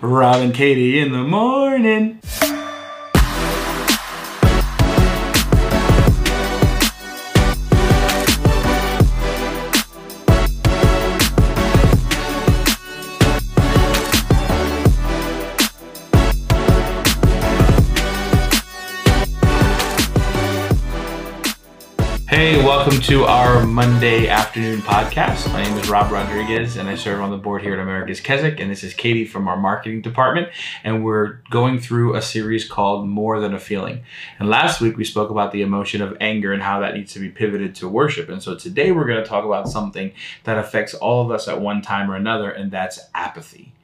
Rob and Katie in the morning. Hey, welcome to our Monday afternoon podcast. My name is Rob Rodriguez, and I serve on the board here at America's Keswick. And this is Katie from our marketing department. And we're going through a series called More Than a Feeling. And last week we spoke about the emotion of anger and how that needs to be pivoted to worship. And so today we're going to talk about something that affects all of us at one time or another, and that's apathy.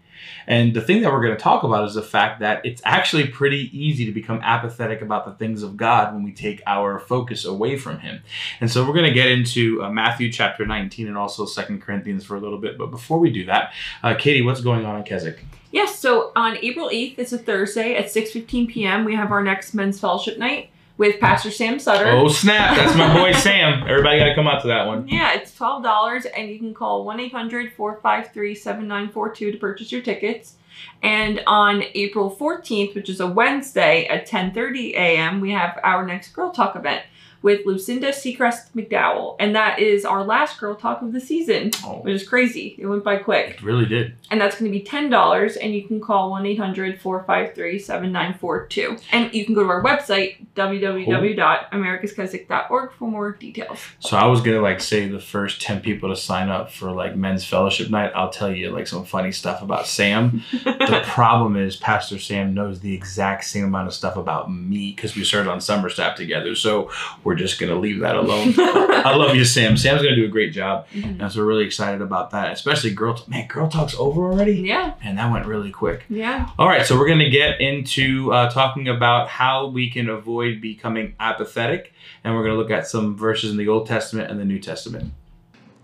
And the thing that we're going to talk about is the fact that it's actually pretty easy to become apathetic about the things of God when we take our focus away from Him. And so we're going to get into uh, Matthew chapter 19 and also Second Corinthians for a little bit. But before we do that, uh, Katie, what's going on in Keswick? Yes, so on April 8th, it's a Thursday at 6.15 p.m., we have our next men's fellowship night with Pastor Sam Sutter. Oh, snap. That's my boy Sam. Everybody got to come out to that one. Yeah, it's $12, and you can call 1-800-453-7942 to purchase your tickets. And on April 14th, which is a Wednesday at 10.30 a.m., we have our next Girl Talk event with Lucinda Secrest McDowell. And that is our last Girl Talk of the season, Oh, which is crazy. It went by quick. it really did. and that's going to be $10 and you can call 1-800-453-7942 and you can go to our website www.americaskeswick.org for more details So I was gonna like say the first ten people to sign up for like men's fellowship night. I'll tell you like some funny stuff about Sam. the problem is Pastor Sam knows the exact same amount of stuff about me because we served on summer staff together. So we're just gonna leave that alone. I love you, Sam. Sam's gonna do a great job, and so we're really excited about that. Especially girl, man, girl talk's over already, yeah and that went really quick. yeah All right, so we're going to get into uh, talking about how we can avoid becoming apathetic, and we're going to look at some verses in the Old Testament and the New Testament.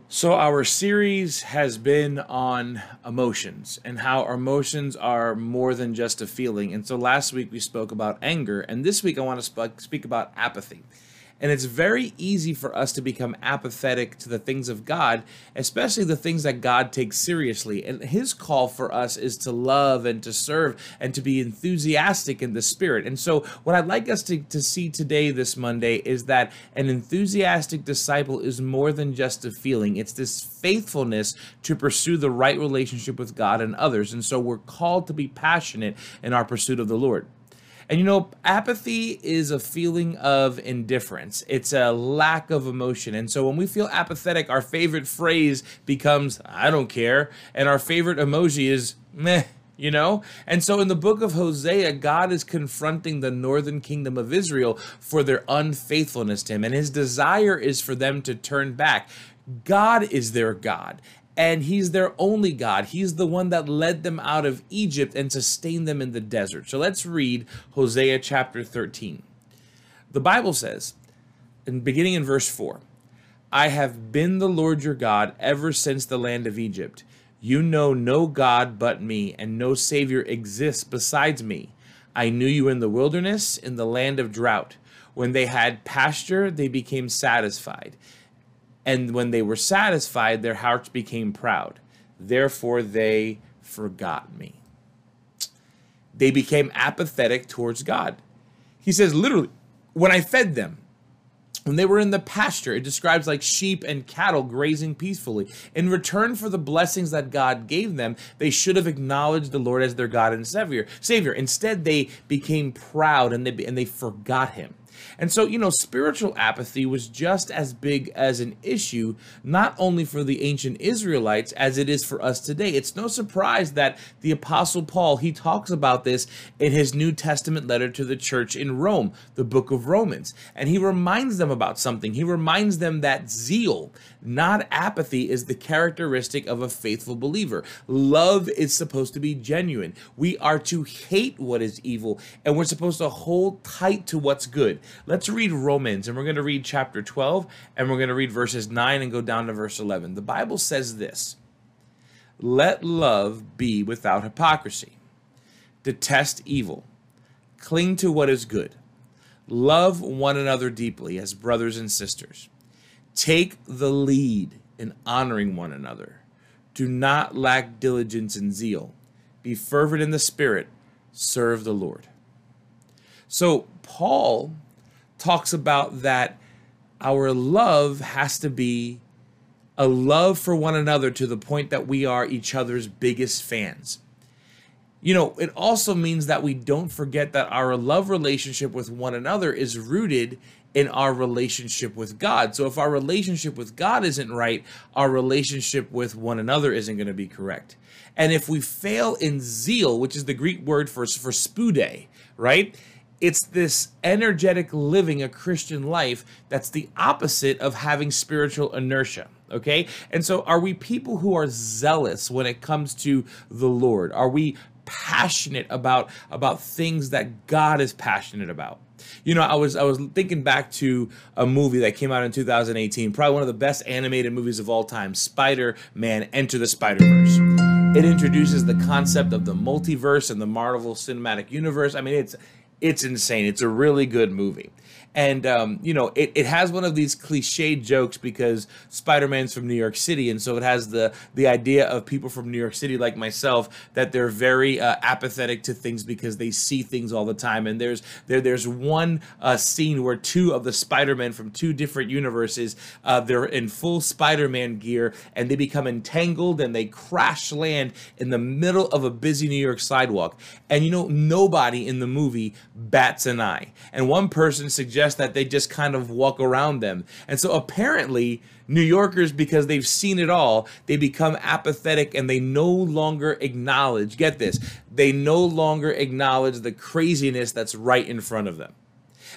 So, our series has been on emotions and how our emotions are more than just a feeling. And so, last week we spoke about anger, and this week I want to sp- speak about apathy. And it's very easy for us to become apathetic to the things of God, especially the things that God takes seriously. And His call for us is to love and to serve and to be enthusiastic in the Spirit. And so, what I'd like us to, to see today, this Monday, is that an enthusiastic disciple is more than just a feeling, it's this faithfulness to pursue the right relationship with God and others. And so, we're called to be passionate in our pursuit of the Lord. And you know, apathy is a feeling of indifference. It's a lack of emotion. And so when we feel apathetic, our favorite phrase becomes, I don't care. And our favorite emoji is, meh. You know? And so in the book of Hosea, God is confronting the northern kingdom of Israel for their unfaithfulness to him. And his desire is for them to turn back. God is their God and he's their only God. He's the one that led them out of Egypt and sustained them in the desert. So let's read Hosea chapter 13. The Bible says, and beginning in verse 4, I have been the Lord your God ever since the land of Egypt. You know no God but me, and no Savior exists besides me. I knew you in the wilderness, in the land of drought. When they had pasture, they became satisfied. And when they were satisfied, their hearts became proud. Therefore, they forgot me. They became apathetic towards God. He says, literally, when I fed them, when they were in the pasture, it describes like sheep and cattle grazing peacefully. In return for the blessings that God gave them, they should have acknowledged the Lord as their God and Savior. Savior. Instead, they became proud and they and they forgot Him. And so, you know, spiritual apathy was just as big as an issue, not only for the ancient Israelites as it is for us today. It's no surprise that the Apostle Paul, he talks about this in his New Testament letter to the church in Rome, the book of Romans. And he reminds them about something. He reminds them that zeal, not apathy, is the characteristic of a faithful believer. Love is supposed to be genuine. We are to hate what is evil, and we're supposed to hold tight to what's good. Let's read Romans, and we're going to read chapter 12, and we're going to read verses 9 and go down to verse 11. The Bible says this Let love be without hypocrisy, detest evil, cling to what is good, love one another deeply as brothers and sisters, take the lead in honoring one another, do not lack diligence and zeal. be fervent in the spirit, serve the Lord. So, Paul talks about that our love has to be a love for one another to the point that we are each other's biggest fans. You know, it also means that we don't forget that our love relationship with one another is rooted in our relationship with God. So if our relationship with God isn't right, our relationship with one another isn't going to be correct. And if we fail in zeal, which is the Greek word for for spude, right? It's this energetic living a Christian life that's the opposite of having spiritual inertia. Okay. And so, are we people who are zealous when it comes to the Lord? Are we passionate about about things that God is passionate about? You know, I was I was thinking back to a movie that came out in 2018, probably one of the best animated movies of all time, Spider-Man Into the Spider-Verse. It introduces the concept of the multiverse and the Marvel Cinematic Universe. I mean, it's it's insane. It's a really good movie and um, you know it, it has one of these cliche jokes because spider-man's from new york city. And so it has the the idea of people from new york city like myself that they're very uh, apathetic to things because they see things all the time. And there's there there's one uh, scene where two of the spider-men from two different universes uh, they're in full spider-man gear and they become entangled and they crash land in the middle of a busy new york sidewalk. And you know nobody in the movie bats an eye. And one person suggests suggest that they just kind of walk around them. And so apparently, New Yorkers, because they've seen it all, they become apathetic and they no longer acknowledge, get this, they no longer acknowledge the craziness that's right in front of them.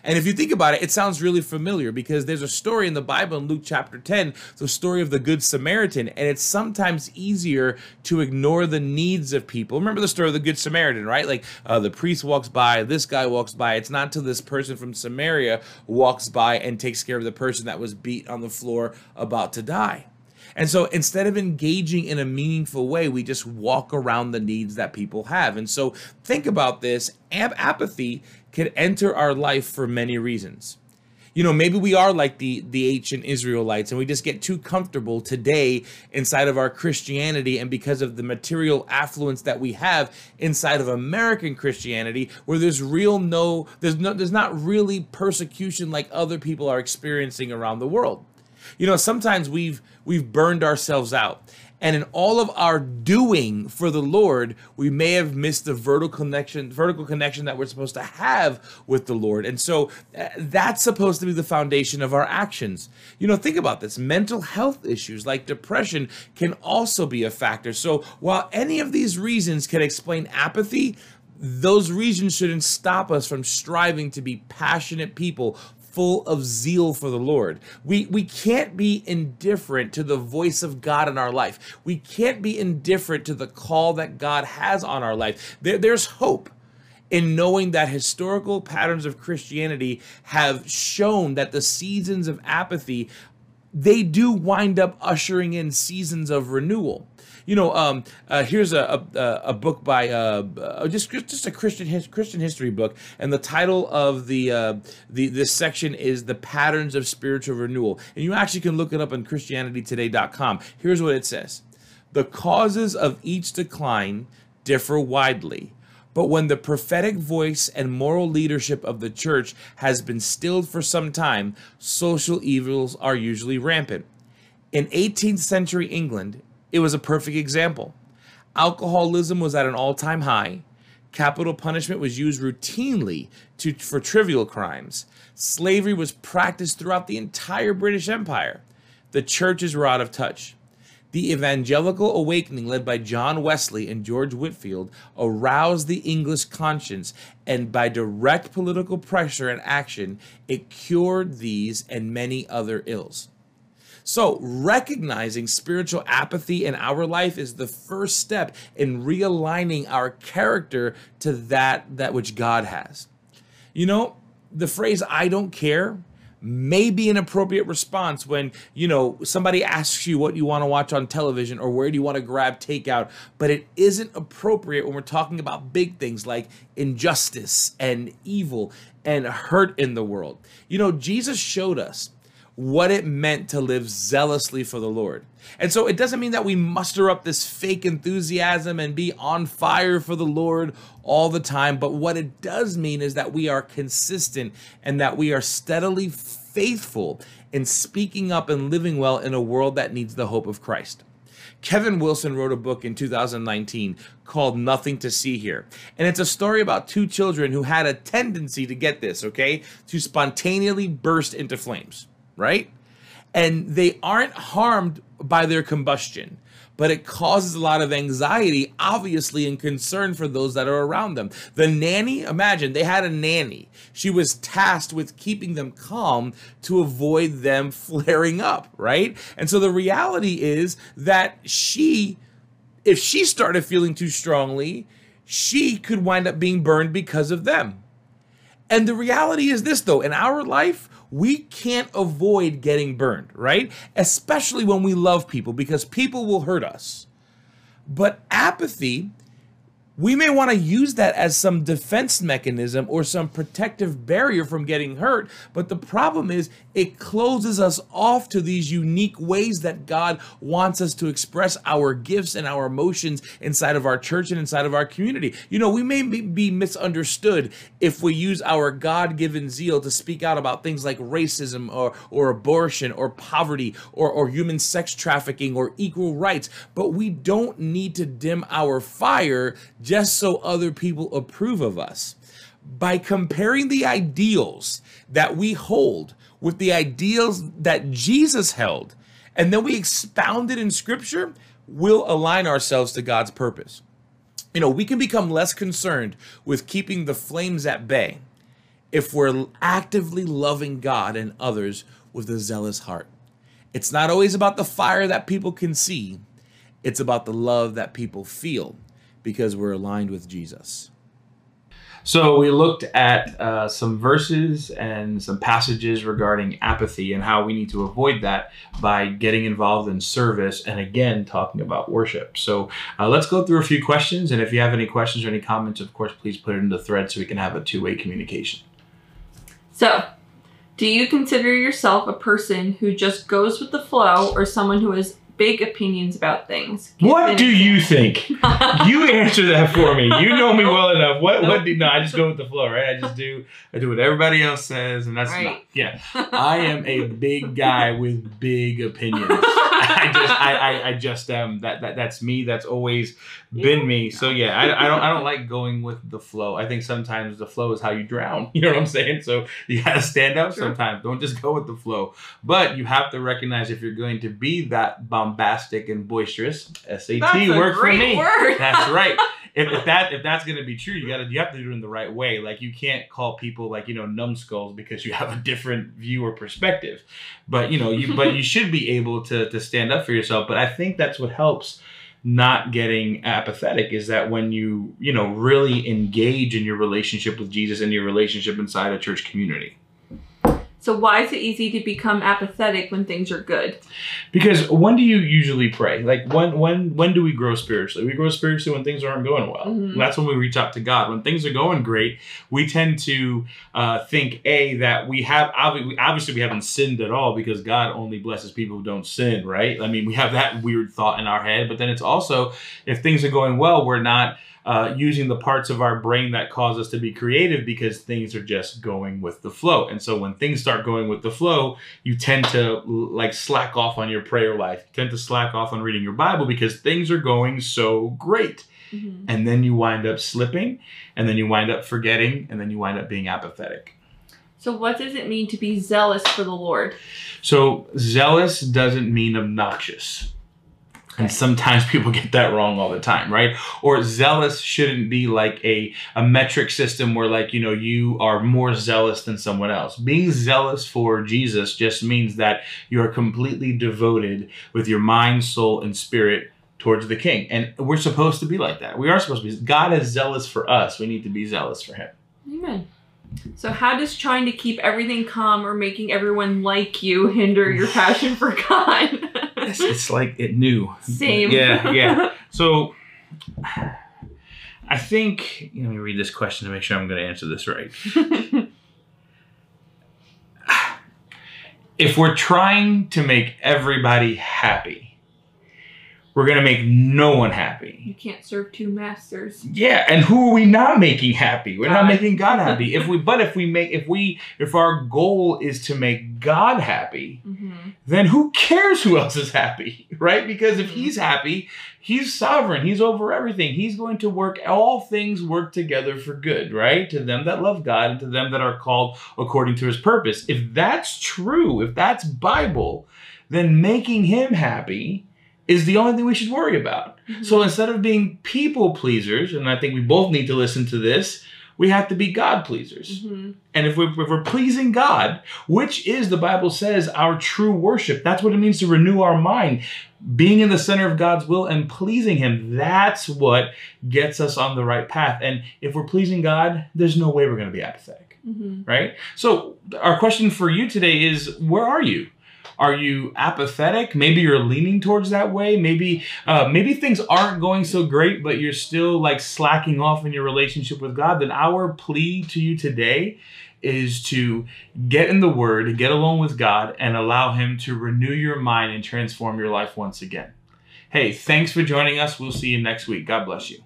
And if you think about it, it sounds really familiar because there's a story in the Bible in Luke chapter 10, the story of the Good Samaritan, and it's sometimes easier to ignore the needs of people. Remember the story of the Good Samaritan, right? Like uh, the priest walks by, this guy walks by. It's not till this person from Samaria walks by and takes care of the person that was beat on the floor about to die. And so instead of engaging in a meaningful way, we just walk around the needs that people have. And so think about this apathy can enter our life for many reasons. You know, maybe we are like the the ancient Israelites and we just get too comfortable today inside of our Christianity and because of the material affluence that we have inside of American Christianity where there's real no there's no there's not really persecution like other people are experiencing around the world. You know, sometimes we've we've burned ourselves out. And in all of our doing for the Lord, we may have missed the vertical connection, vertical connection that we're supposed to have with the Lord. And so uh, that's supposed to be the foundation of our actions. You know, think about this. Mental health issues like depression can also be a factor. So while any of these reasons can explain apathy, those reasons shouldn't stop us from striving to be passionate people full of zeal for the Lord. We we can't be indifferent to the voice of God in our life. We can't be indifferent to the call that God has on our life. There, there's hope in knowing that historical patterns of Christianity have shown that the seasons of apathy they do wind up ushering in seasons of renewal. You know, um, uh, here's a, a, a book by uh, uh, just just a Christian his, Christian history book, and the title of the uh, the this section is the patterns of spiritual renewal, and you actually can look it up on ChristianityToday.com. Here's what it says: the causes of each decline differ widely. But when the prophetic voice and moral leadership of the church has been stilled for some time, social evils are usually rampant. In 18th century England, it was a perfect example. Alcoholism was at an all time high. Capital punishment was used routinely to, for trivial crimes. Slavery was practiced throughout the entire British Empire. The churches were out of touch. The evangelical awakening led by John Wesley and George Whitefield aroused the English conscience, and by direct political pressure and action, it cured these and many other ills. So, recognizing spiritual apathy in our life is the first step in realigning our character to that that which God has. You know, the phrase I don't care may be an appropriate response when you know somebody asks you what you want to watch on television or where do you want to grab takeout but it isn't appropriate when we're talking about big things like injustice and evil and hurt in the world you know jesus showed us what it meant to live zealously for the Lord. And so it doesn't mean that we muster up this fake enthusiasm and be on fire for the Lord all the time, but what it does mean is that we are consistent and that we are steadily faithful in speaking up and living well in a world that needs the hope of Christ. Kevin Wilson wrote a book in 2019 called Nothing to See Here. And it's a story about two children who had a tendency to get this, okay? To spontaneously burst into flames, right? And they aren't harmed by their combustion but it causes a lot of anxiety, obviously, and concern for those that are around them. The nanny, imagine they had a nanny. She was tasked with keeping them calm to avoid them flaring up, right? And so the reality is that she, if she started feeling too strongly, she could wind up being burned because of them. And the reality is this, though, in our life, we can't avoid getting burned, right? Especially when we love people because people will hurt us. But apathy we may want to use that as some defense mechanism or some protective barrier from getting hurt. But the problem is, it closes us off to these unique ways that God wants us to express our gifts and our emotions inside of our church and inside of our community. You know, we may be misunderstood if we use our God given zeal to speak out about things like racism or, or abortion or poverty or, or human sex trafficking or equal rights. But we don't need to dim our fire just so other people approve of us. By comparing the ideals that we hold with the ideals that Jesus held, and then we expound it in scripture, we'll align ourselves to God's purpose. You know, we can become less concerned with keeping the flames at bay if we're actively loving God and others with a zealous heart. It's not always about the fire that people can see, it's about the love that people feel because we're aligned with Jesus. So we looked at uh, some verses and some passages regarding apathy and how we need to avoid that by getting involved in service and again talking about worship. So uh, let's go through a few questions and if you have any questions or any comments, of course, please put it in the thread so we can have a two-way communication. So, do you consider yourself a person who just goes with the flow or someone who is big opinions about things. Give what do you think? you answer that for me. You know me well enough. What nope. what do no, I just go with the flow, right? I just do I do what everybody else says and that's right. not yeah. I am a big guy with big opinions. I just I, I, I just um that, that that's me. That's always been yeah. me. So yeah, I, I don't I don't like going with the flow. I think sometimes the flow is how you drown. You know what I'm saying? So you gotta stand out sure. sometimes. Don't just go with the flow. But you have to recognize if you're going to be that bombastic and boisterous, SAT work for me. Word. That's right. if, if that if that's gonna be true, you gotta you have to do it in the right way. Like you can't call people like you know numbskulls because you have a different view or perspective. But you know you but you should be able to to stand up for yourself. But I think that's what helps not getting apathetic is that when you you know really engage in your relationship with Jesus and your relationship inside a church community. So why is it easy to become apathetic when things are good? Because when do you usually pray? Like when when when do we grow spiritually? We grow spiritually when things aren't going well. Mm-hmm. That's when we reach out to God. When things are going great, we tend to uh, think a that we have obviously we haven't sinned at all because God only blesses people who don't sin, right? I mean, we have that weird thought in our head. But then it's also if things are going well, we're not uh, using the parts of our brain that cause us to be creative because things are just going with the flow. And so when things start going with the flow, you tend to like slack off on your prayer life. You tend to slack off on reading your Bible because things are going so great. Mm-hmm. And then you wind up slipping, and then you wind up forgetting, and then you wind up being apathetic. So, what does it mean to be zealous for the Lord? So, zealous doesn't mean obnoxious. And sometimes people get that wrong all the time, right? Or zealous shouldn't be like a, a metric system where, like, you know, you are more zealous than someone else. Being zealous for Jesus just means that you are completely devoted with your mind, soul, and spirit towards the king. And we're supposed to be like that. We are supposed to be. God is zealous for us. We need to be zealous for him. Amen. So, how does trying to keep everything calm or making everyone like you hinder your passion for God? it's, it's like it knew. Same. Yeah, yeah. So, I think, let me read this question to make sure I'm going to answer this right. if we're trying to make everybody happy, we're going to make no one happy. You can't serve two masters. Yeah, and who are we not making happy? We're not making God happy. if we but if we make if we if our goal is to make God happy, Mm-hmm. then who cares who else is happy, right? Because if he's happy, he's sovereign. He's over everything. He's going to work all things work together for good, right? To them that love God and to them that are called according to his purpose. If that's true, if that's Bible, then making him happy is the only thing we should worry about. So instead of being people pleasers, and I think we both need to listen to this, we have to be God pleasers. hmm And if we're, if we're pleasing God, which is the Bible says our true worship, that's what it means to renew our mind. Being in the center of God's will and pleasing Him, that's what gets us on the right path. And if we're pleasing God, there's no way we're going to be apathetic, hmm right? So, our question for you today is where are you? Are you apathetic? Maybe you're leaning towards that way. Maybe uh, maybe things aren't going so great, but you're still like slacking off in your relationship with God. Then our plea to you today is to get in the Word, get alone with God, and allow Him to renew your mind and transform your life once again. Hey, thanks for joining us. We'll see you next week. God bless you.